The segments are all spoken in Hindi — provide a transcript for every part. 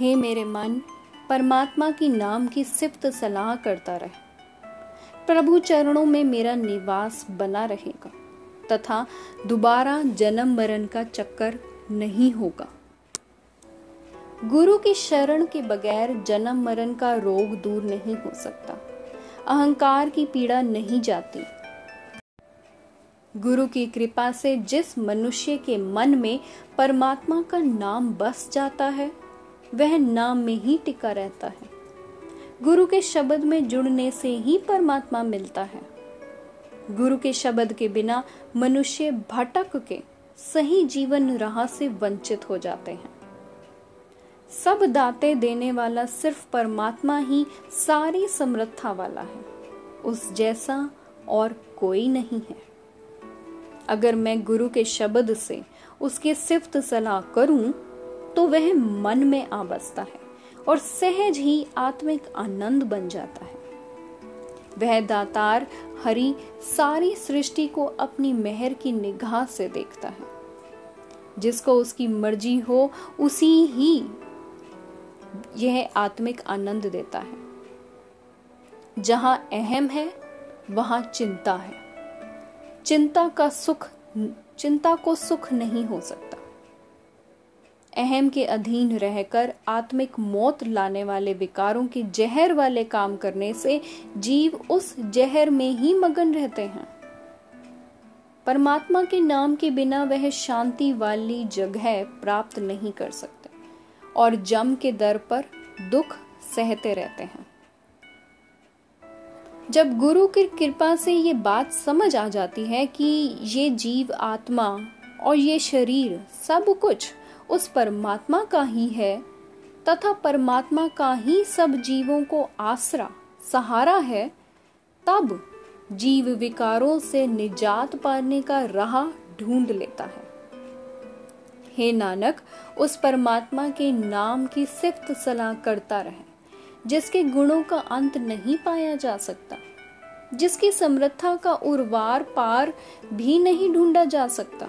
हे मेरे मन, परमात्मा की नाम की सिफ्त सलाह करता रहे। प्रभु चरणों में मेरा निवास बना रहेगा, तथा दोबारा जन्म मरण का चक्कर नहीं होगा। गुरु की शरण के बगैर जन्म मरण का रोग दूर नहीं हो सकता। अहंकार की पीड़ा नहीं जाती। गुरु की कृपा से जिस मनुष्य के मन में परमात्मा का नाम बस जाता है वह नाम में ही टिका रहता है। गुरु के शब्द में जुड़ने से ही परमात्मा मिलता है। गुरु के शब्द के बिना मनुष्य भटक के सही जीवन राह से वंचित हो जाते हैं। सब दाते देने वाला सिर्फ़ परमात्मा ही सारी समृद्धा वाला है। उस जैसा और कोई नहीं है। अगर मैं गुरु के शब्द से उसकी सिफ्त सलाह करूँ तो वह मन में आ बसता है और सहज ही आत्मिक आनंद बन जाता है। वह दातार हरि सारी सृष्टि को अपनी मेहर की निगाह से देखता है। जिसको उसकी मर्ज़ी हो, उसी ही यह आत्मिक आनंद देता है। जहाँ अहम है, वहाँ चिंता है। चिंता का सुख, चिंता को सुख नहीं हो सकता। अहम के अधीन रहकर आत्मिक मौत लाने वाले विकारों के जहर वाले काम करने से जीव उस जहर में ही मगन रहते हैं। परमात्मा के नाम के बिना वह शांति वाली जगह प्राप्त नहीं कर सकते और जम के दर पर दुख सहते रहते हैं। जब गुरु की कृपा से ये बात समझ आ जाती है कि ये जीव आत्मा और ये शरीर सब कुछ उस परमात्मा का ही है, तथा परमात्मा का ही सब जीवों को आसरा, सहारा है, तब जीव विकारों से निजात पाने का राह ढूंढ लेता है। हे नानक, उस परमात्मा के नाम की सिफ्त सलाह करता रहे, जिसके गुणों का अंत नहीं पाया जा सकता, जिसकी समृद्धा का उर्वार पार भी नहीं ढूंढा जा सकता।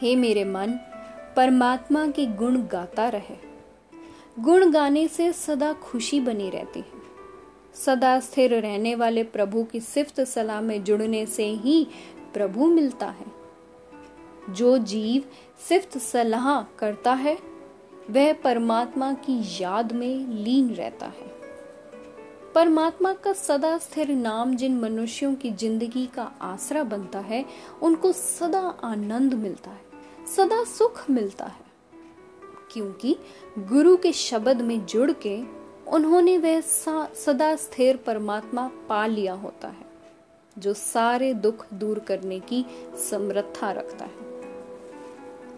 हे मेरे मन, परमात्मा के गुण गाता रहे। गुण गाने से सदा खुशी बनी रहती है। सदा स्थिर रहने वाले प्रभु की सिफ्त सलाह में जुड़ने से ही प्रभु मिलता है। जो जीव सिफ्त सलाह करता है, वह परमात्मा की याद में लीन रहता है। परमात्मा का सदा स्थिर नाम जिन मनुष्यों की ज़िंदगी का आसरा बनता है, उनको सदा आनंद मिलता है। सदा सुख मिलता है। क्योंकि गुरु के शब्द में जुड़ के उन्होंने वह सदा स्थिर परमात्मा पा लिया होता है, जो सारे दुख दूर करने की समृद्धा रखता है।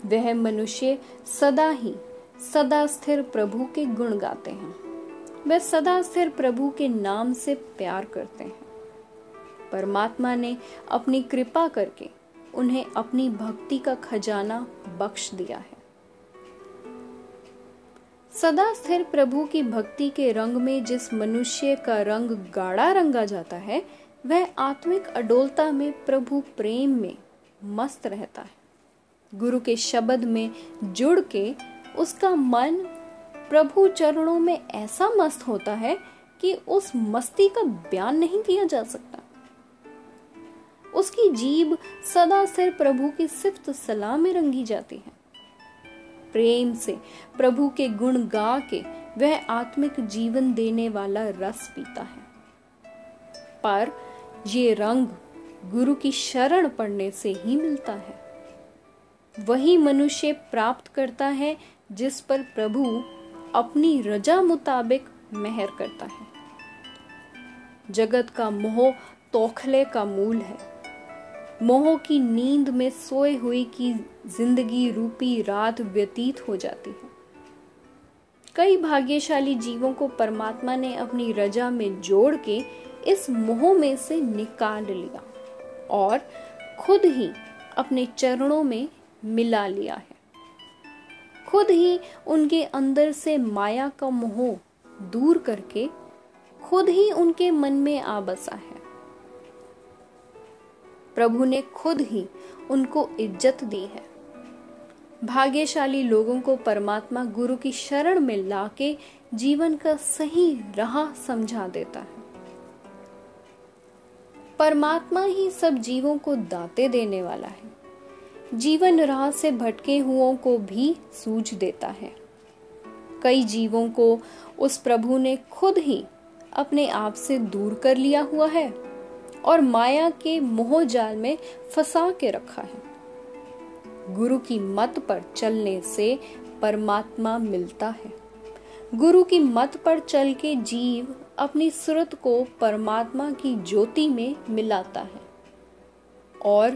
वह मनुष्य सदा ही सदा स्थिर प्रभु के गुण गाते हैं। वह सदा स्थिर प्रभु के नाम से प्यार करते हैं। परमात्मा ने अपनी कृपा करके उन्हें अपनी भक्ति का खजाना बख्श दिया है। सदा स्थिर प्रभु की भक्ति के रंग में जिस मनुष्य का रंग गाढ़ा रंगा जाता है, वह आत्मिक अडोलता में प्रभु प्रेम में मस्त रहता है। गुरु के शब्द में जुड़ के उसका मन प्रभु चरणों में ऐसा मस्त होता है कि उस मस्ती का बयान नहीं किया जा सकता। उसकी जीव सदा सिर प्रभु की सिफ्त सलाह में रंगी जाती है। प्रेम से प्रभु के गुण गा के वह आत्मिक जीवन देने वाला रस पीता है। पर ये रंग गुरु की शरण पड़ने से ही मिलता है। वही मनुष्य प्राप्त करता है जिस पर प्रभु अपनी रजा मुताबिक मेहर करता है। जगत का मोह तोखले का मूल है। मोह की नींद में सोए हुई की ज़िंदगी रूपी रात व्यतीत हो जाती है। कई भाग्यशाली जीवों को परमात्मा ने अपनी रजा में जोड़ के इस मोह में से निकाल लिया और खुद ही अपने चरणों में मिला लिया है। खुद ही उनके अंदर से माया का मोह दूर करके खुद ही उनके मन में आ बसा है। प्रभु ने खुद ही उनको इज़्ज़त दी है। भाग्यशाली लोगों को परमात्मा गुरु की शरण में लाके जीवन का सही राह समझा देता है। परमात्मा ही सब जीवों को दाते देने वाला है। जीवन राह से भटके हुओं को भी सूझ देता है। कई जीवों को उस प्रभु ने खुद ही अपने आप से दूर कर लिया हुआ है। और माया के मोह जाल में फंसा के रखा है। गुरु की मत पर चलने से परमात्मा मिलता है। गुरु की मत पर चल के जीव अपनी सुरत को परमात्मा की ज्योति में मिलाता है। और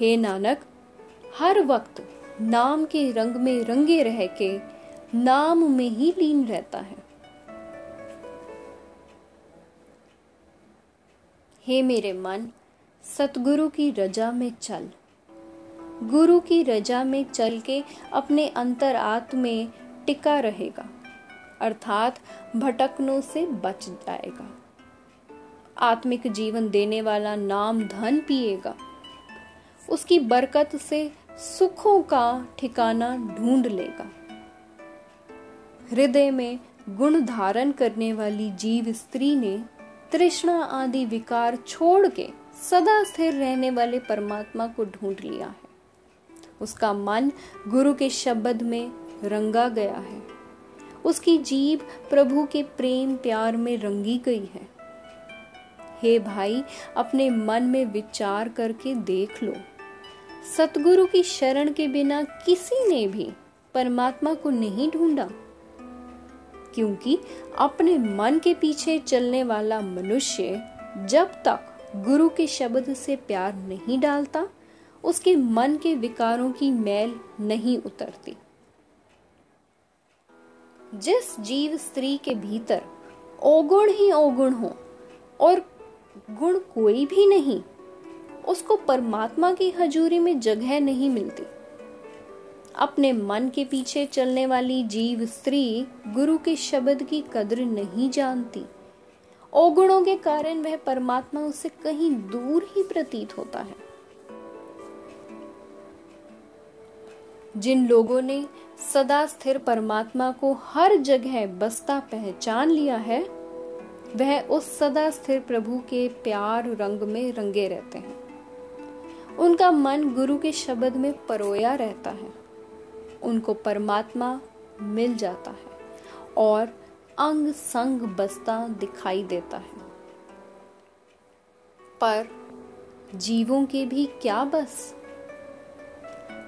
हे नानक, हर वक्त नाम के रंग में रंगे रह के नाम में ही लीन रहता है। हे मेरे मन, सतगुरु की रजा में चल। गुरु की रजा में चल के अपने अंतर में टिका रहेगा, अर्थात भटकनों से बच जाएगा। आत्मिक जीवन देने वाला नाम धन पिएगा। उसकी बरकत से सुखों का ठिकाना ढूंढ लेगा। हृदय में गुण धारण करने वाली जीव स्त्री ने तृष्णा आदि विकार छोड़ के सदा स्थिर रहने वाले परमात्मा को ढूंढ लिया है। उसका मन गुरु के शब्द में रंगा गया है। उसकी जीव प्रभु के प्रेम प्यार में रंगी गई है। हे भाई, अपने मन में विचार करके देख लो। सतगुरु की शरण के बिना किसी ने भी परमात्मा को नहीं ढूंढा। क्योंकि अपने मन के पीछे चलने वाला मनुष्य जब तक गुरु के शब्द से प्यार नहीं डालता, उसके मन के विकारों की मैल नहीं उतरती। जिस जीव स्त्री के भीतर ओगुण ही ओगुण हो और गुण कोई भी नहीं, उसको परमात्मा की हजूरी में जगह नहीं मिलती। अपने मन के पीछे चलने वाली जीव स्त्री गुरु के शब्द की कद्र नहीं जानती। अवगुणों के कारण वह परमात्मा उससे कहीं दूर ही प्रतीत होता है। जिन लोगों ने सदा स्थिर परमात्मा को हर जगह बसता पहचान लिया है, वह उस सदा स्थिर प्रभु के प्यार रंग में रंगे रहते हैं। उनका मन गुरु के शब्द में परोया रहता है। उनको परमात्मा मिल जाता है और अंग संग बसता दिखाई देता है। पर जीवों के भी क्या बस?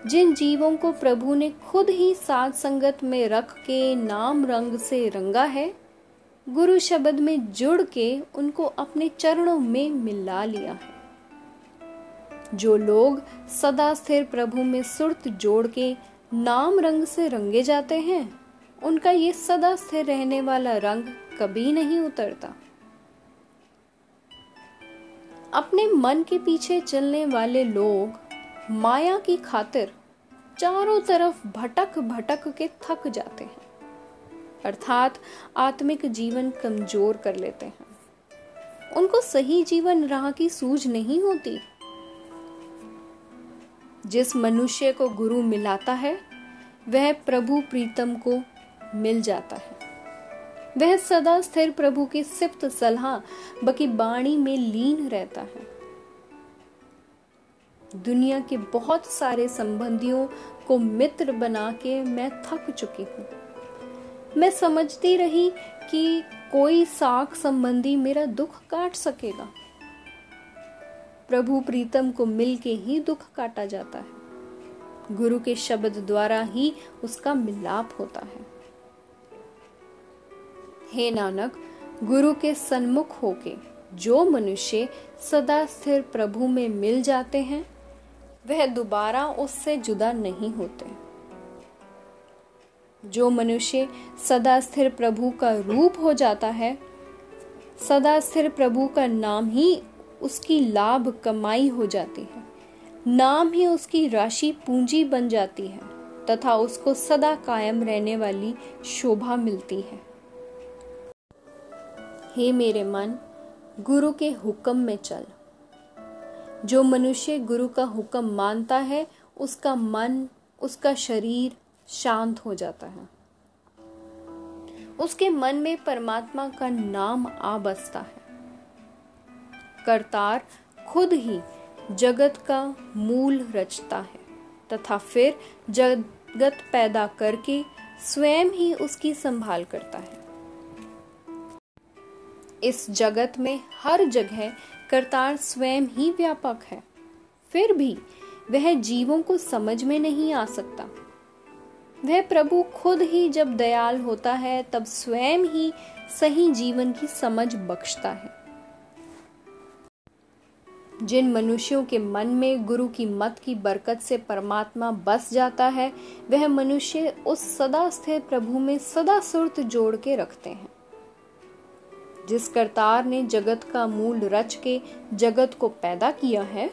जिन जीवों को प्रभु ने खुद ही साथ संगत में रख के नाम रंग से रंगा है, गुरु शब्द में जुड़ के उनको अपने चरणों में मिला लिया है। जो लोग सदा स्थिर प्रभु में सुरत जोड़ के नाम रंग से रंगे जाते हैं। उनका ये सदा स्थिर रहने वाला रंग कभी नहीं उतरता। अपने मन के पीछे चलने वाले लोग माया की खातिर चारों तरफ़ भटक भटक के थक जाते हैं। अर्थात आत्मिक जीवन कमज़ोर कर लेते हैं। उनको सही जीवन राह की सूझ नहीं होती। जिस मनुष्य को गुरु मिलाता है, वह प्रभु प्रीतम को मिल जाता है। वह सदा स्थिर प्रभु की सिफ्त सलाह बकी बाणी में लीन रहता है। दुनिया के बहुत सारे संबंधियों को मित्र बना के मैं थक चुकी हूँ। मैं समझती रही कि कोई साख संबंधी मेरा दुख काट सकेगा। प्रभु प्रीतम को मिलके ही दुख काटा जाता है। गुरु के शब्द द्वारा ही उसका मिलाप होता है। हे नानक, गुरु के सन्मुख होके जो मनुष्य सदा स्थिर प्रभु में मिल जाते हैं, वह दोबारा उससे जुदा नहीं होते। जो मनुष्य सदा स्थिर प्रभु का रूप हो जाता है, सदा स्थिर प्रभु का नाम ही उसकी लाभ कमाई हो जाती है। नाम ही उसकी राशि पूंजी बन जाती है तथा उसको सदा कायम रहने वाली शोभा मिलती है। हे मेरे मन, गुरु के हुक्म में चल। जो मनुष्य गुरु का हुक्म मानता है, उसका मन, उसका शरीर शांत हो जाता है। उसके मन में परमात्मा का नाम आ बसता है। करतार खुद ही जगत का मूल रचता है, तथा फिर जगत पैदा करके स्वयं ही उसकी संभाल करता है। इस जगत में हर जगह करतार स्वयं ही व्यापक है। फिर भी वह जीवों को समझ में नहीं आ सकता। वह प्रभु खुद ही जब दयाल होता है, तब स्वयं ही सही जीवन की समझ बख्शता है। जिन मनुष्यों के मन में गुरु की मत की बरकत से परमात्मा बस जाता है, वह मनुष्य उस सदा स्थिर प्रभु में सदा सुरत जोड़ के रखते हैं। जिस करतार ने जगत का मूल रच के जगत को पैदा किया है,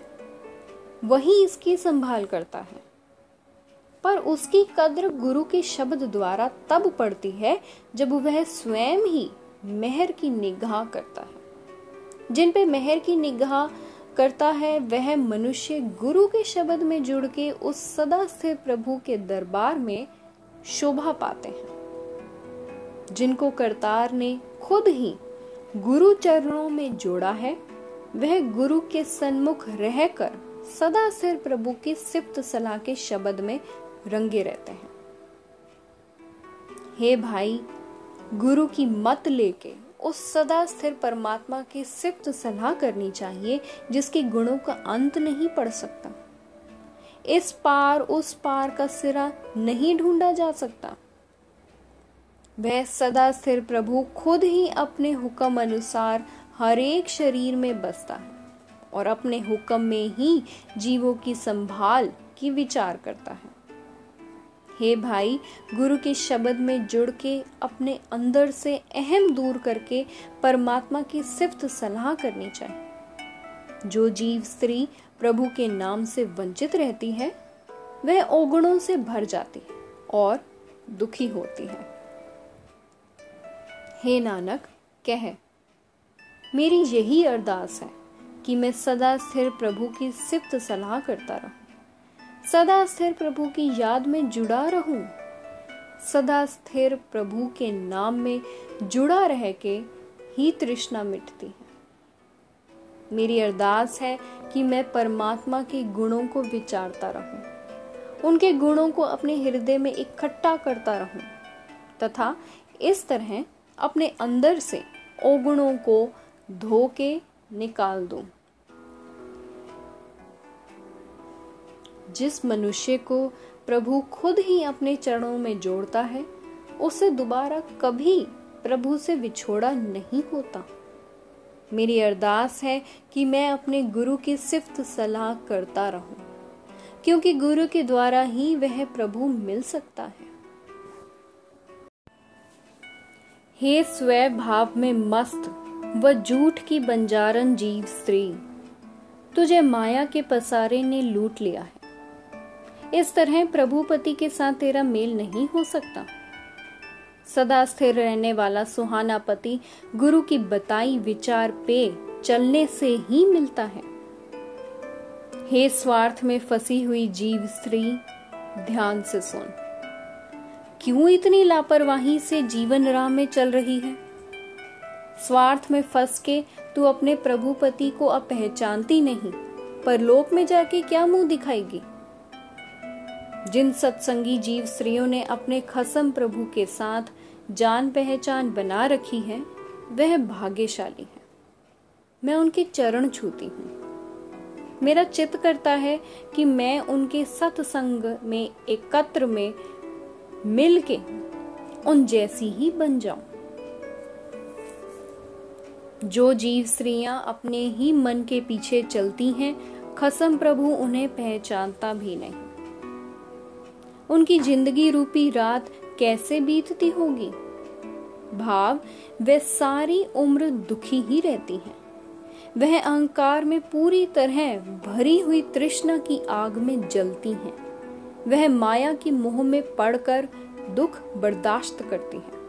वही इसकी संभाल करता है। पर उसकी कद्र गुरु के शब्द द्वारा तब पड़ती है, जब वह स्वयं ही मेहर की निगाह करता है। जिन पे मेहर की निगाह करता है, वह मनुष्य गुरु के शब्द में जुड़ के उस सदा स्थिर प्रभु के दरबार में शोभा पाते हैं। जिनको करतार ने खुद ही गुरु चरणों में जोड़ा है, वह गुरु के सन्मुख रहकर सदा सिर प्रभु की सिफ्त सलाह के शब्द में रंगे रहते हैं। हे भाई, गुरु की मत लेके उस सदा स्थिर परमात्मा की सिफ्त सलाह करनी चाहिए, जिसके गुणों का अंत नहीं पड़ सकता। इस पार, उस पार का सिरा नहीं ढूंढा जा सकता। वह सदा स्थिर प्रभु खुद ही अपने हुक्म अनुसार हर एक शरीर में बसता है और अपने हुक्म में ही जीवों की संभाल की विचार करता है। हे भाई, गुरु के शब्द में जुड़ के, अपने अंदर से अहम दूर करके, परमात्मा की सिफ्त सलाह करनी चाहिए। जो जीव स्त्री प्रभु के नाम से वंचित रहती है, वह ओगुणों से भर जाती और दुखी होती है। हे नानक, कह, मेरी यही अरदास है कि मैं सदा स्थिर प्रभु की सिफ्त सलाह करता रहूँ। सदा स्थिर प्रभु की याद में जुड़ा रहूँ। सदा स्थिर प्रभु के नाम में जुड़ा रह के ही तृष्णा मिटती है। मेरी अरदास है कि मैं परमात्मा के गुणों को विचारता रहूँ। उनके गुणों को अपने हृदय में इकट्ठा करता रहूँ। तथा इस तरह अपने अंदर से ओगुणों को धो के निकाल दूँ। जिस मनुष्य को प्रभु खुद ही अपने चरणों में जोड़ता है, उसे दोबारा कभी प्रभु से विछोड़ा नहीं होता। मेरी अरदास है कि मैं अपने गुरु की सिफ्त सलाह करता रहूँ, क्योंकि गुरु के द्वारा ही वह प्रभु मिल सकता है। हे स्व भाव में मस्त व झूठ की बंजारन जीव स्त्री, तुझे माया के पसारे ने लूट लिया है। इस तरह प्रभुपति के साथ तेरा मेल नहीं हो सकता। सदा स्थिर रहने वाला सुहाना पति गुरु की बताई विचार पे चलने से ही मिलता है। हे स्वार्थ में फंसी हुई जीव स्त्री, ध्यान से सुन। क्यों इतनी लापरवाही से जीवन राह में चल रही है? स्वार्थ में फंस के तू अपने प्रभुपति को अब पहचानती नहीं पर लोक में जाके क्या मुँह दिखाएगी? जिन सत्संगी जीव स्त्रियों ने अपने खसम प्रभु के साथ जान पहचान बना रखी है, वह भाग्यशाली है। मैं उनके चरण छूती हूँ। मेरा चित करता है कि मैं उनके सत्संग में, एकत्र में मिल के उन जैसी ही बन जाऊँ। जो जीव स्त्रियाँ अपने ही मन के पीछे चलती हैं, खसम प्रभु उन्हें पहचानता भी नहीं। उनकी ज़िंदगी रूपी रात कैसे बीतती होगी? भाव वे सारी उम्र दुखी ही रहती हैं। वह अहंकार में पूरी तरह भरी हुई तृष्णा की आग में जलती हैं। वह माया की मोह में पड़कर दुख बर्दाश्त करती हैं।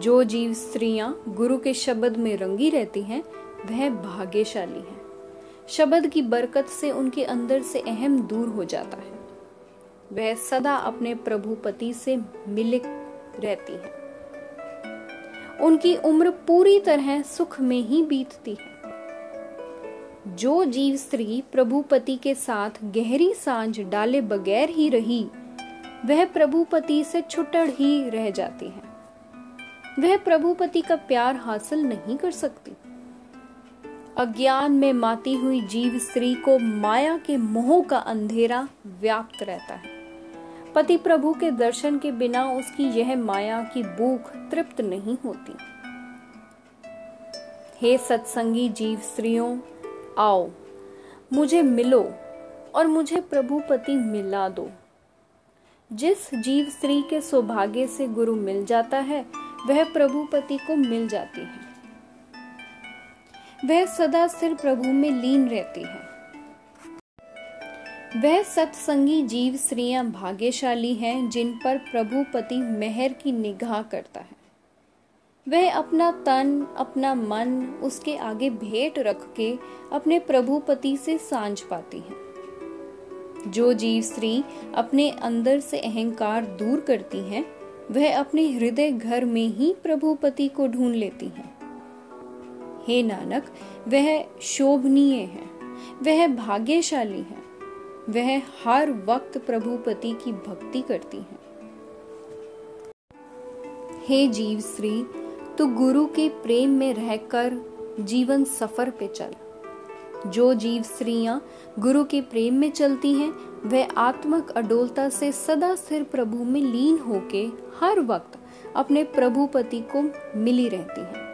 जो जीव स्त्रियाँ गुरु के शब्द में रंगी रहती हैं, वह भाग्यशाली है। शब्द की बरकत से उनके अंदर से अहम दूर हो जाता है। वह सदा अपने प्रभु पति से मिलित रहती है। उनकी उम्र पूरी तरह सुख में ही बीतती है। जो जीव स्त्री प्रभुपति के साथ गहरी साँझ डाले बगैर ही रही, वह प्रभुपति से छुटड़ ही रह जाती है। वह प्रभुपति का प्यार हासिल नहीं कर सकती। अज्ञान में माती हुई जीव स्त्री को माया के मोह का अंधेरा व्याप्त रहता है। पति प्रभु के दर्शन के बिना उसकी यह माया की भूख तृप्त नहीं होती। हे सत्संगी जीव स्त्रियों, आओ, मुझे मिलो और मुझे प्रभुपति मिला दो। जिस जीव स्त्री के सौभाग्य से गुरु मिल जाता है, वह प्रभुपति को मिल जाती है। वह सदा सिर प्रभु में लीन रहती है। वह सत्संगी जीव स्त्रियाँ भाग्यशाली हैं, जिन पर प्रभुपति मेहर की निगाह करता है। वह अपना तन, अपना मन, उसके आगे भेंट रख के अपने प्रभुपति से साँझ पाती है। जो जीव स्त्री अपने अंदर से अहंकार दूर करती है, वह अपने हृदय घर में ही प्रभुपति को ढूंढ लेती है। हे नानक, वह शोभनीय है, वह भाग्यशाली है। वह हर वक्त प्रभुपति की भक्ति करती है। हे जीव श्री, तू गुरु के प्रेम में रहकर जीवन सफ़र पे चल। जो जीव स्त्रियाँ गुरु के प्रेम में चलती हैं, वह आत्मक अडोलता से सदा स्थिर प्रभु में लीन होके हर वक्त अपने प्रभुपति को मिली रहती हैं।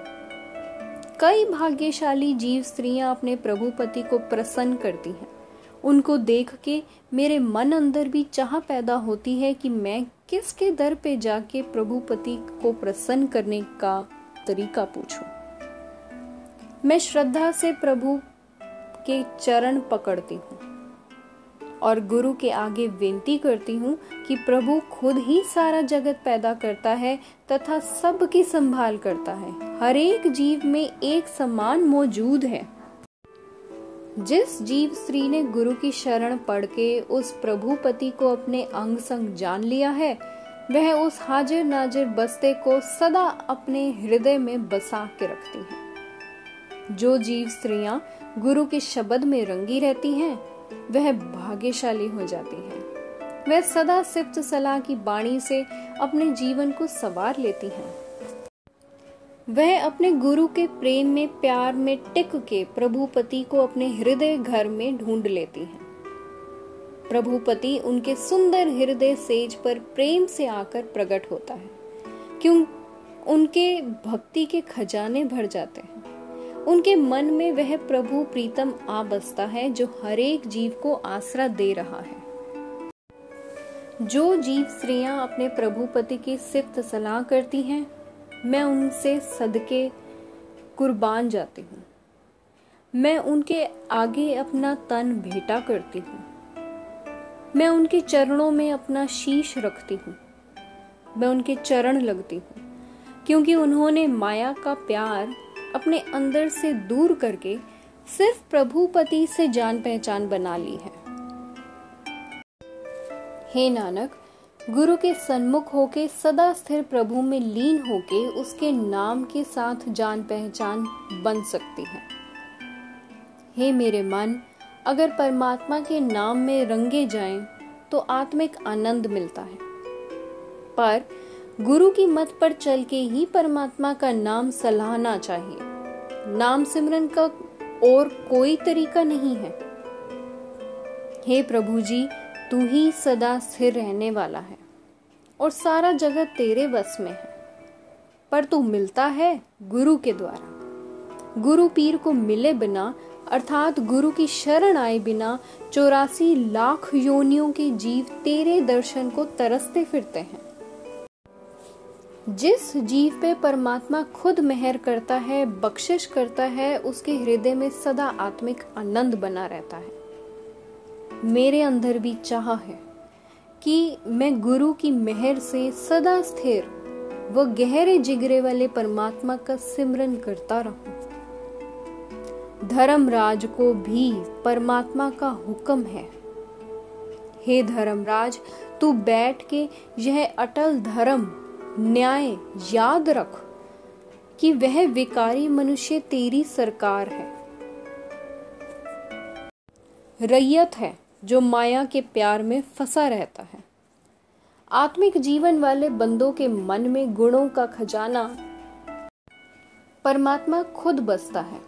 कई भाग्यशाली जीव स्त्रियाँ अपने प्रभुपति को प्रसन्न करती हैं। उनको देख के मेरे मन अंदर भी चाह पैदा होती है कि मैं किसके दर पे जाके प्रभुपति को प्रसन्न करने का तरीका पूछूँ। मैं श्रद्धा से प्रभु के चरण पकड़ती हूँ और गुरु के आगे विनती करती हूँ कि प्रभु खुद ही सारा जगत पैदा करता है तथा सबकी संभाल करता है। हर एक जीव में एक समान मौजूद है। जिस जीव स्त्री ने गुरु की शरण पढ़ के उस प्रभुपति को अपने अंग संग जान लिया है, वह उस हाजिर नाजिर बस्ते को सदा अपने हृदय में बसा के रखती है। जो जीव स्त्रियाँ गुरु के शब्द में रंगी रहती हैं, वह भाग्यशाली हो जाती है। वह सदा सिप्त सलाह की बाणी से अपने जीवन को सवार लेती हैं। वह अपने गुरु के प्रेम में, प्यार में टिक के प्रभुपति को अपने हृदय घर में ढूंढ लेती हैं। प्रभुपति उनके सुंदर हृदय सेज पर प्रेम से आकर प्रकट होता है। क्यों? उनके भक्ति के खजाने भर जाते हैं। उनके मन में वह प्रभु प्रीतम आ बसता है जो हरेक जीव को आसरा दे रहा है। जो जीव स्त्रियाँ अपने प्रभुपति की सिफ्त सलाह करती हैं मैं उनसे सदके कुर्बान जाती हूँ। मैं उनके आगे अपना तन भेटा करती हूँ। मैं उनके चरणों में अपना शीश रखती हूँ। मैं उनके चरण लगती हूँ, क्योंकि उन्होंने माया का प्यार अपने अंदर से दूर करके सिर्फ़ प्रभुपति से जान पहचान बना ली है। हे नानक गुरु के सन्मुख होके, सदा स्थिर प्रभु में लीन होके, उसके नाम के साथ जान पहचान बन सकती है। हे मेरे मन, अगर परमात्मा के नाम में रंगे जाएँ तो आत्मिक आनंद मिलता है। पर गुरु की मत पर चल के ही परमात्मा का नाम सलाहना चाहिए। नाम सिमरन का और कोई तरीका नहीं है। हे प्रभु जी तू ही सदा स्थिर रहने वाला है और सारा जगत तेरे बस में है। पर तू मिलता है गुरु के द्वारा। गुरु पीर को मिले बिना, अर्थात गुरु की शरण आए बिना, चौरासी लाख योनियों के जीव तेरे दर्शन को तरसते फिरते हैं। जिस जीव पे परमात्मा खुद मेहर करता है, बख्शिश करता है, उसके हृदय में सदा आत्मिक आनंद बना रहता है। मेरे अंदर भी चाह है कि मैं गुरु की मेहर से सदा स्थिर व गहरे जिगरे वाले परमात्मा का सिमरन करता रहूँ। धर्मराज को भी परमात्मा का हुक्म है। हे धर्मराज, तू बैठ के यह अटल धर्म, न्याय याद रख कि वह विकारी मनुष्य तेरी सरकार है। रैयत है। जो माया के प्यार में फंसा रहता है। आत्मिक जीवन वाले बंदों के मन में गुणों का खजाना परमात्मा खुद बसता है।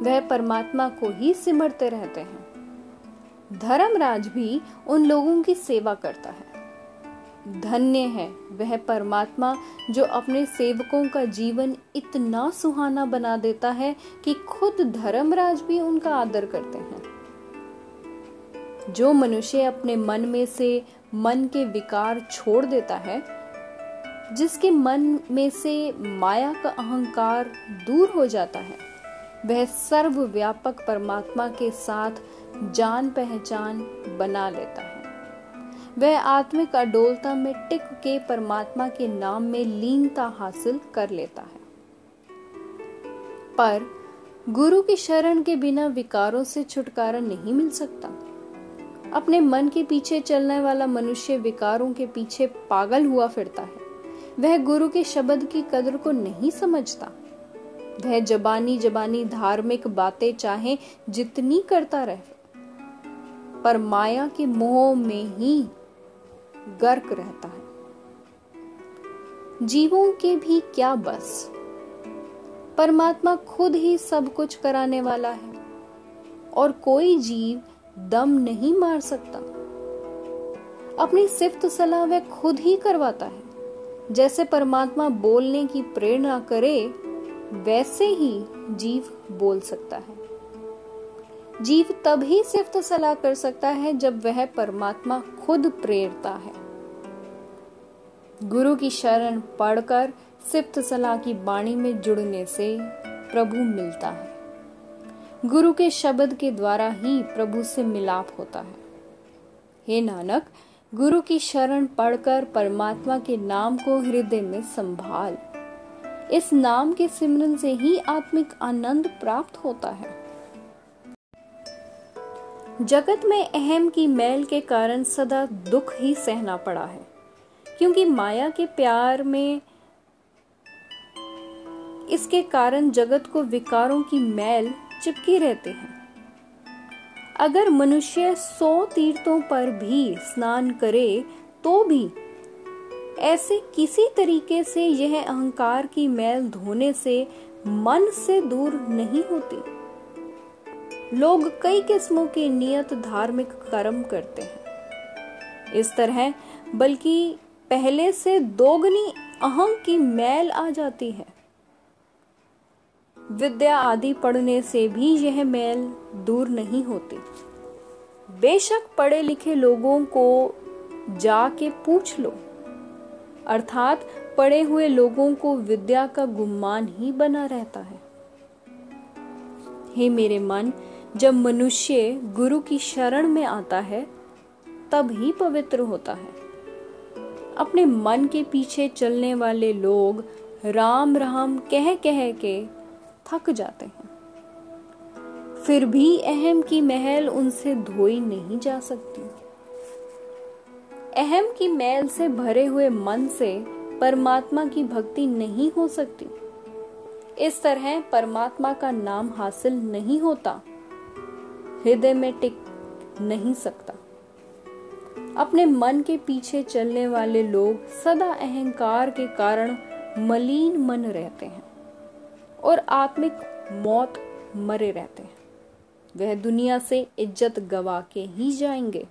वह परमात्मा को ही सिमरते रहते हैं। धर्मराज भी उन लोगों की सेवा करता है। धन्य है वह परमात्मा जो अपने सेवकों का जीवन इतना सुहाना बना देता है कि खुद धर्मराज भी उनका आदर करते हैं। जो मनुष्य अपने मन में से मन के विकार छोड़ देता है, जिसके मन में से माया का अहंकार दूर हो जाता है, वह सर्वव्यापक परमात्मा के साथ जान पहचान बना लेता है। वह आत्मिक अडोलता में टिक के परमात्मा के नाम में लीनता हासिल कर लेता है। पर गुरु की शरण के बिना विकारों से छुटकारा नहीं मिल सकता। अपने मन के पीछे चलने वाला मनुष्य विकारों के पीछे पागल हुआ फिरता है। वह गुरु के शब्द की कदर को नहीं समझता। वह जबानी जबानी धार्मिक बातें चाहे जितनी करता रहे। पर माया के मोह में ही गर्क रहता है। जीवों के भी क्या बस? परमात्मा खुद ही सब कुछ कराने वाला है। और कोई जीव दम नहीं मार सकता। अपनी सिफ्त सलाह वह खुद ही करवाता है। जैसे परमात्मा बोलने की प्रेरणा करे, वैसे ही जीव बोल सकता है। जीव तभी सिफ्त सलाह कर सकता है जब वह परमात्मा खुद प्रेरता है। गुरु की शरण पढ़कर सिफ्त सलाह की बाणी में जुड़ने से प्रभु मिलता है। गुरु के शब्द के द्वारा ही प्रभु से मिलाप होता है। हे नानक, गुरु की शरण पढ़कर परमात्मा के नाम को हृदय में संभाल। इस नाम के सिमरन से ही आत्मिक आनंद प्राप्त होता है। जगत में अहम की मैल के कारण सदा दुख ही सहना पड़ा है, क्योंकि माया के प्यार में इसके कारण जगत को विकारों की मैल चिपके रहते हैं। अगर मनुष्य सौ तीर्थों पर भी स्नान करे तो भी ऐसे किसी तरीके से यह अहंकार की मैल धोने से मन से दूर नहीं होती। लोग कई किस्मों के नियत धार्मिक कर्म करते हैं। इस तरह, बल्कि पहले से दोगुनी अहम की मैल आ जाती है। विद्या आदि पढ़ने से भी यह मैल दूर नहीं होती। बेशक पढ़े लिखे लोगों को जाके पूछ लो। अर्थात पढ़े हुए लोगों को विद्या का गुमान ही बना रहता है। हे मेरे मन, जब मनुष्य गुरु की शरण में आता है, तब ही पवित्र होता है। अपने मन के पीछे चलने वाले लोग राम राम कह कह के थक जाते हैं। फिर भी अहम की महल उनसे धोई नहीं जा सकती। अहम की मैल से भरे हुए मन से परमात्मा की भक्ति नहीं हो सकती। इस तरह परमात्मा का नाम हासिल नहीं होता। हृदय में टिक नहीं सकता। अपने मन के पीछे चलने वाले लोग सदा अहंकार के कारण मलिन मन रहते हैं। और आत्मिक मौत मरे रहते हैं। वह दुनिया से इज़्ज़त गवा के ही जाएँगे।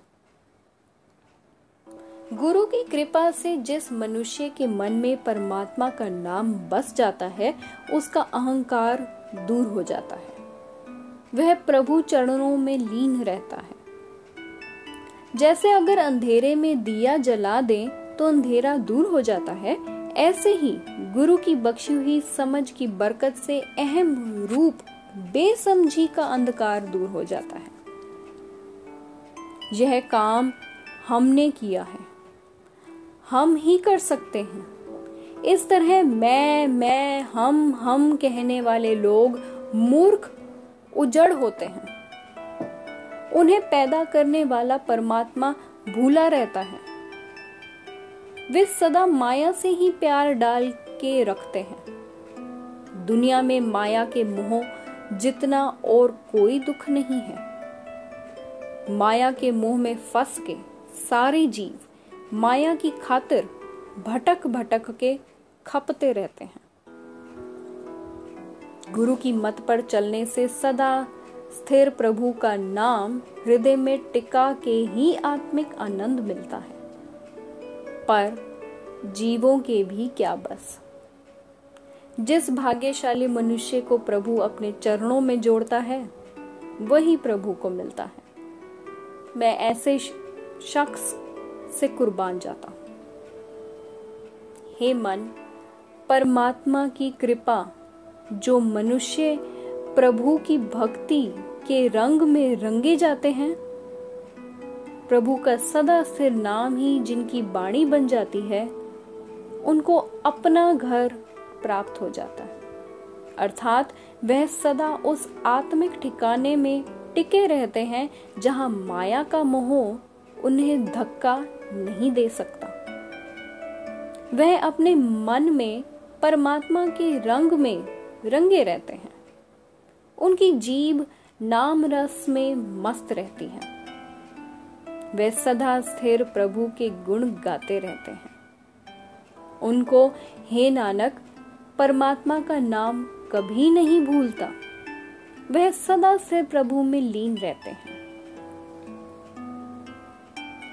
गुरु की कृपा से जिस मनुष्य के मन में परमात्मा का नाम बस जाता है, उसका अहंकार दूर हो जाता है। वह प्रभु चरणों में लीन रहता है। जैसे अगर अंधेरे में दिया जला दें तो अंधेरा दूर हो जाता है ऐसे ही गुरु की बख्शी हुई समझ की बरकत से अहम रूप बेसमझी का अंधकार दूर हो जाता है। यह काम हमने किया है। हम ही कर सकते हैं। इस तरह मैं मैं, हम हम कहने वाले लोग मूर्ख, उजड़ होते हैं। उन्हें पैदा करने वाला परमात्मा भूला रहता है। वे सदा माया से ही प्यार डाल के रखते हैं। दुनिया में माया के मोह जितना और कोई दुख नहीं है। माया के मोह में फंस के सारे जीव माया की खातिर भटक भटक के खपते रहते हैं। गुरु की मत पर चलने से सदा स्थिर प्रभु का नाम हृदय में टिका के ही आत्मिक आनंद मिलता है। पर जीवों के भी क्या बस? जिस भाग्यशाली मनुष्य को प्रभु अपने चरणों में जोड़ता है, वही प्रभु को मिलता है। मैं ऐसे शख्स से कुर्बान जाता हूँ। हे मन, परमात्मा की कृपा, जो मनुष्य प्रभु की भक्ति के रंग में रंगे जाते हैं प्रभु का सदा स्थिर नाम ही जिनकी बाणी बन जाती है, उनको अपना घर प्राप्त हो जाता है। अर्थात वह सदा उस आत्मिक ठिकाने में टिके रहते हैं जहाँ माया का मोह उन्हें धक्का नहीं दे सकता। वह अपने मन में परमात्मा के रंग में रंगे रहते हैं। उनकी जीव नाम रस में मस्त रहती है। वे सदा स्थिर प्रभु के गुण गाते रहते हैं। उनको, हे नानक, परमात्मा का नाम कभी नहीं भूलता। वह सदा से प्रभु में लीन रहते हैं।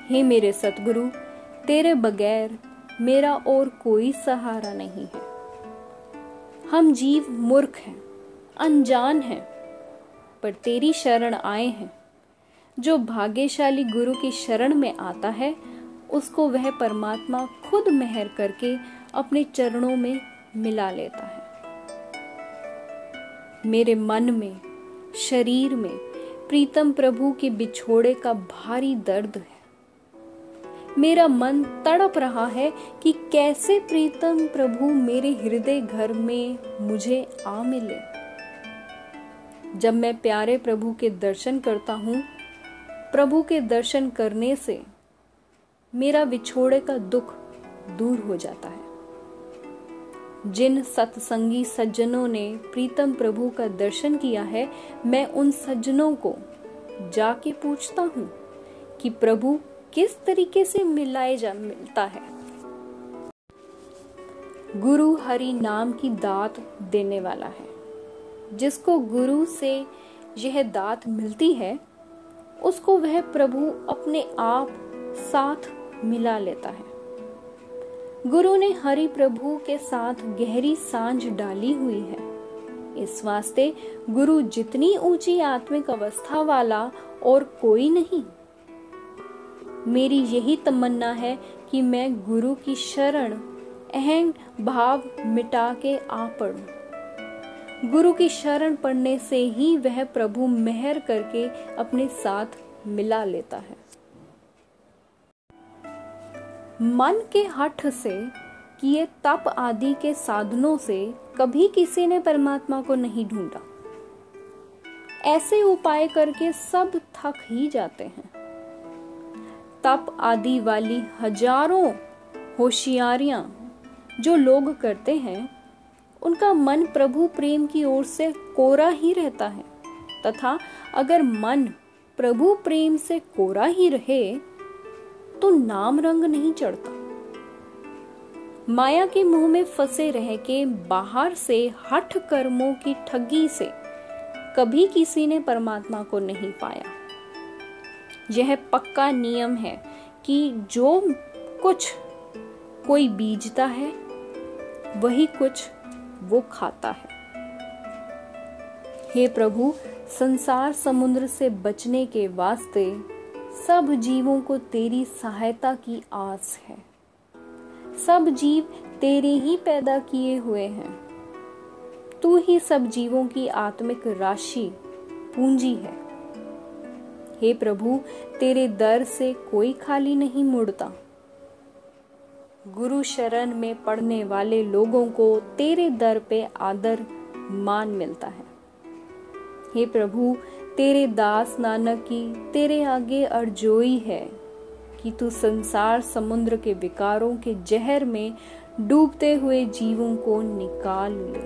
हे मेरे सतगुरु, तेरे बगैर मेरा और कोई सहारा नहीं है। हम जीव मूर्ख हैं, अनजान हैं, पर तेरी शरण आए हैं। जो भाग्यशाली गुरु की शरण में आता है, उसको वह परमात्मा खुद मेहर करके अपने चरणों में मिला लेता है। मेरे मन में, शरीर में प्रीतम प्रभु के बिछोड़े का भारी दर्द है। मेरा मन तड़प रहा है कि कैसे प्रीतम प्रभु मेरे हृदय घर में मुझे आ मिले। जब मैं प्यारे प्रभु के दर्शन करता हूँ प्रभु के दर्शन करने से मेरा विछोड़े का दुख दूर हो जाता है। जिन सत्संगी सज्जनों ने प्रीतम प्रभु का दर्शन किया है, मैं उन सज्जनों को जाके पूछता हूँ कि प्रभु किस तरीके से मिलाए जा, मिलता है। गुरु हरि नाम की दात देने वाला है। जिसको गुरु से यह दात मिलती है उसको वह प्रभु अपने आप साथ मिला लेता है। गुरु ने हरि प्रभु के साथ गहरी साँझ डाली हुई है। इस वास्ते गुरु जितनी ऊँची आत्मिक अवस्था वाला और कोई नहीं। मेरी यही तमन्ना है कि मैं गुरु की शरण, अहंग भाव मिटा के आ पड़ू गुरु की शरण पड़ने से ही वह प्रभु मेहर करके अपने साथ मिला लेता है। मन के हठ से किए तप आदि के साधनों से कभी किसी ने परमात्मा को नहीं ढूंढा। ऐसे उपाय करके सब थक ही जाते हैं। तप आदि वाली हज़ारों होशियारियाँ जो लोग करते हैं उनका मन प्रभु प्रेम की ओर से कोरा ही रहता है, तथा अगर मन प्रभु प्रेम से कोरा ही रहे तो नाम रंग नहीं चढ़ता। माया के मुँह में फंसे रह के बाहर से हठ कर्मों की ठगी से कभी किसी ने परमात्मा को नहीं पाया। यह पक्का नियम है कि जो कुछ कोई बीजता है, वही कुछ वो खाता है। हे प्रभु, संसार समुद्र से बचने के वास्ते सब जीवों को तेरी सहायता की आस है। सब जीव तेरे ही पैदा किए हुए हैं। तू ही सब जीवों की आत्मिक राशि, पूंजी है। हे प्रभु, तेरे दर से कोई खाली नहीं मुड़ता। गुरु शरण में पढ़ने वाले लोगों को तेरे दर पे आदर मान मिलता है। हे प्रभु, तेरे दास नानक की तेरे आगे अर्जोई है कि तू संसार समुद्र के विकारों के जहर में डूबते हुए जीवों को निकाल ले।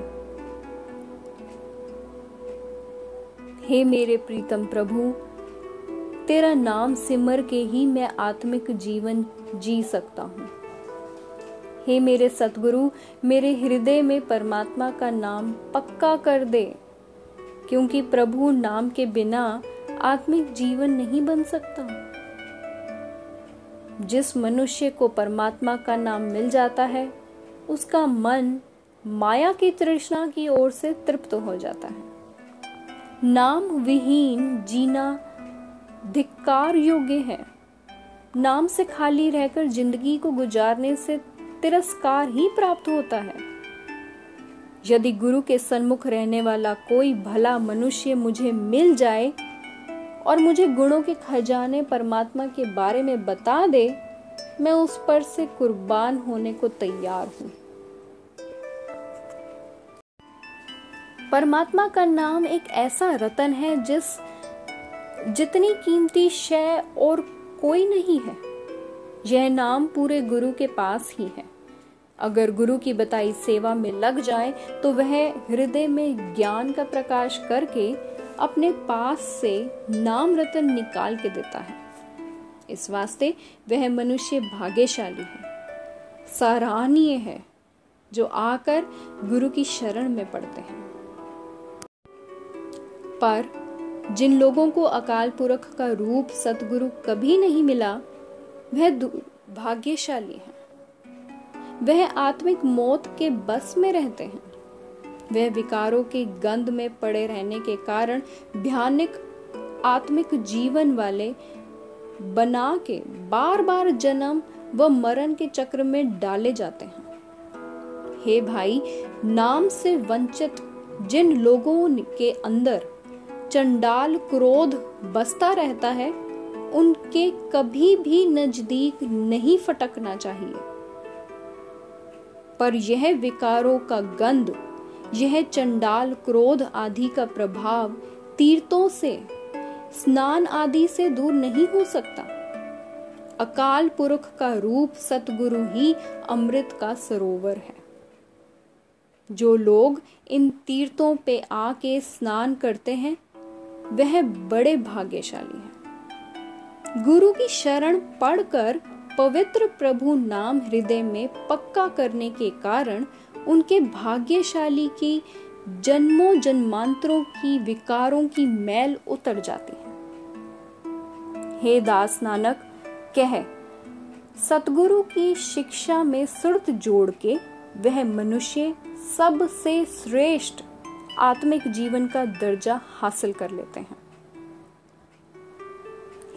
हे मेरे प्रीतम प्रभु, तेरा नाम सिमर के ही मैं आत्मिक जीवन जी सकता हूँ। हे मेरे सतगुरु, मेरे हृदय में परमात्मा का नाम पक्का कर दे, क्योंकि प्रभु नाम के बिना आत्मिक जीवन नहीं बन सकता। जिस मनुष्य को परमात्मा का नाम मिल जाता है, उसका मन माया की तृष्णा की ओर से तृप्त हो जाता है। नाम विहीन जीना धिक्कार योग्य है। नाम से खाली रहकर ज़िंदगी को गुजारने से तिरस्कार ही प्राप्त होता है। यदि गुरु के सन्मुख रहने वाला कोई भला मनुष्य मुझे मिल जाए और मुझे गुणों के खजाने परमात्मा के बारे में बता दे, मैं उस पर से कुर्बान होने को तैयार हूँ। परमात्मा का नाम एक ऐसा रतन है जिस जितनी कीमती शय और कोई नहीं है। यह नाम पूरे गुरु के पास ही है। अगर गुरु की बताई सेवा में लग जाए तो वह हृदय में ज्ञान का प्रकाश करके अपने पास से नाम रतन निकाल के देता है। इस वास्ते वह मनुष्य भाग्यशाली है। सराहनीय है, जो आकर गुरु की शरण में पड़ते हैं। पर जिन लोगों को अकाल पुरख का रूप सतगुरु कभी नहीं मिला, वह भाग्यशाली है। वह आत्मिक मौत के बस में रहते हैं। वह विकारों के गंध में पड़े रहने के कारण भयानक आत्मिक जीवन वाले बना के बार बार जन्म व मरण के चक्र में डाले जाते हैं। हे भाई, नाम से वंचित जिन लोगों के अंदर चंडाल क्रोध बसता रहता है, उनके कभी भी नज़दीक नहीं फटकना चाहिए। पर यह विकारों का गंध, यह चंडाल क्रोध आदि का प्रभाव तीर्थों से, स्नान आदि से दूर नहीं हो सकता। अकाल पुरख का रूप सतगुरु ही अमृत का सरोवर है। जो लोग इन तीर्थों पे आके स्नान करते हैं, वह बड़े भाग्यशाली हैं। गुरु की शरण पढ़कर पवित्र प्रभु नाम हृदय में पक्का करने के कारण उनके भाग्यशाली की जन्मों जन्मांतरों की विकारों की मैल उतर जाती है। हे दास नानक, कह, सतगुरु की शिक्षा में सुरत जोड़ के वह मनुष्य सबसे श्रेष्ठ आत्मिक जीवन का दर्जा हासिल कर लेते हैं।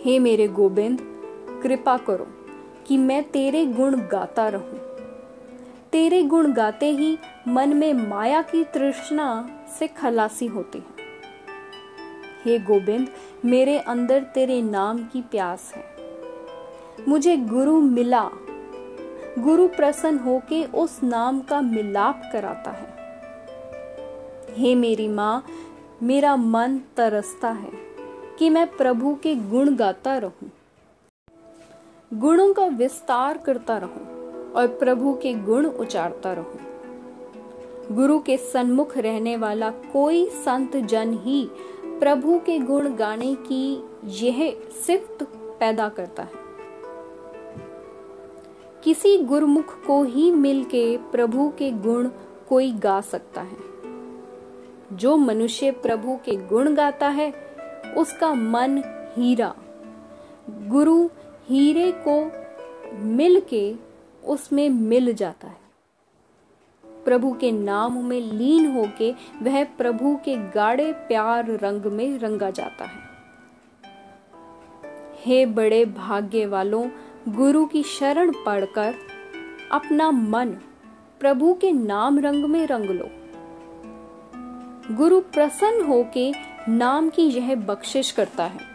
हे मेरे गोविंद, कृपा करो। कि मैं तेरे गुण गाता रहूँ। तेरे गुण गाते ही मन में माया की तृष्णा से खलासी होती है। हे गोविंद, मेरे अंदर तेरे नाम की प्यास है। मुझे गुरु मिला। गुरु प्रसन्न होके उस नाम का मिलाप कराता है। हे मेरी माँ, मेरा मन तरसता है कि मैं प्रभु के गुण गाता रहूँ। गुणों का विस्तार करता रहूँ और प्रभु के गुण उचारता रहूँ। गुरु के सन्मुख रहने वाला कोई संत जन ही प्रभु के गुण गाने की यह सिफ्त पैदा करता है। किसी गुरुमुख को ही मिलके प्रभु के गुण कोई गा सकता है। जो मनुष्य प्रभु के गुण गाता है, उसका मन हीरा। गुरु हीरे को मिल के उसमें मिल जाता है। प्रभु के नाम में लीन होके वह प्रभु के गाढ़े प्यार रंग में रंगा जाता है। हे बड़े भाग्य वालों, गुरु की शरण पढ़कर अपना मन प्रभु के नाम रंग में रंग लो। गुरु प्रसन्न होके नाम की यह बख्शिश करता है।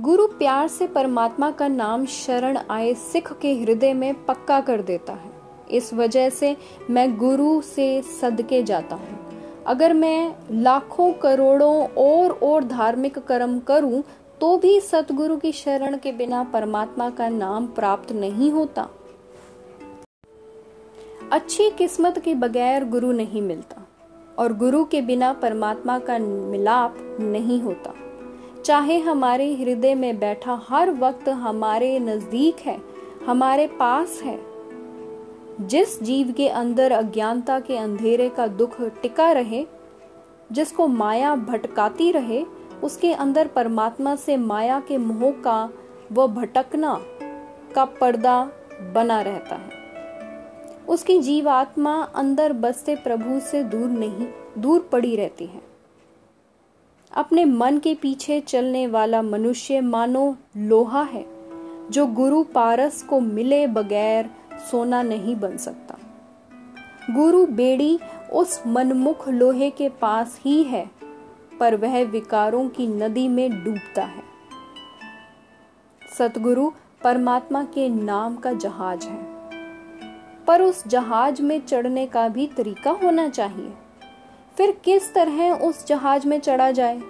गुरु प्यार से परमात्मा का नाम शरण आए सिख के हृदय में पक्का कर देता है। इस वजह से मैं गुरु से सदके जाता हूँ। अगर मैं लाखों, करोड़ों और और धार्मिक कर्म करूँ तो भी सतगुरु की शरण के बिना परमात्मा का नाम प्राप्त नहीं होता। अच्छी किस्मत के बगैर गुरु नहीं मिलता और गुरु के बिना परमात्मा का मिलाप नहीं होता। चाहे हमारे हृदय में बैठा हर वक्त हमारे नज़दीक है, हमारे पास है। जिस जीव के अंदर अज्ञानता के अंधेरे का दुख टिका रहे, जिसको माया भटकाती रहे, उसके अंदर परमात्मा से माया के मोह का, व भटकना का पर्दा बना रहता है। उसकी जीवात्मा अंदर बसते प्रभु से दूर नहीं, दूर पड़ी रहती है। अपने मन के पीछे चलने वाला मनुष्य मानो लोहा है, जो गुरु पारस को मिले बगैर सोना नहीं बन सकता। गुरु बेड़ी उस मनमुख लोहे के पास ही है, पर वह विकारों की नदी में डूबता है। सतगुरु परमात्मा के नाम का जहाज़ है, पर उस जहाज़ में चढ़ने का भी तरीका होना चाहिए। फिर किस तरह उस जहाज़ में चढ़ा जाए?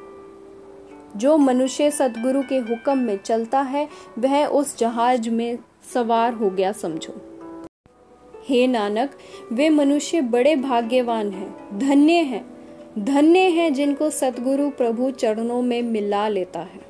जो मनुष्य सदगुरु के हुक्म में चलता है, वह उस जहाज़ में सवार हो गया समझो। हे नानक, वे मनुष्य बड़े भाग्यवान हैं, धन्य हैं धन्य हैं जिनको सदगुरु प्रभु चरणों में मिला लेता है।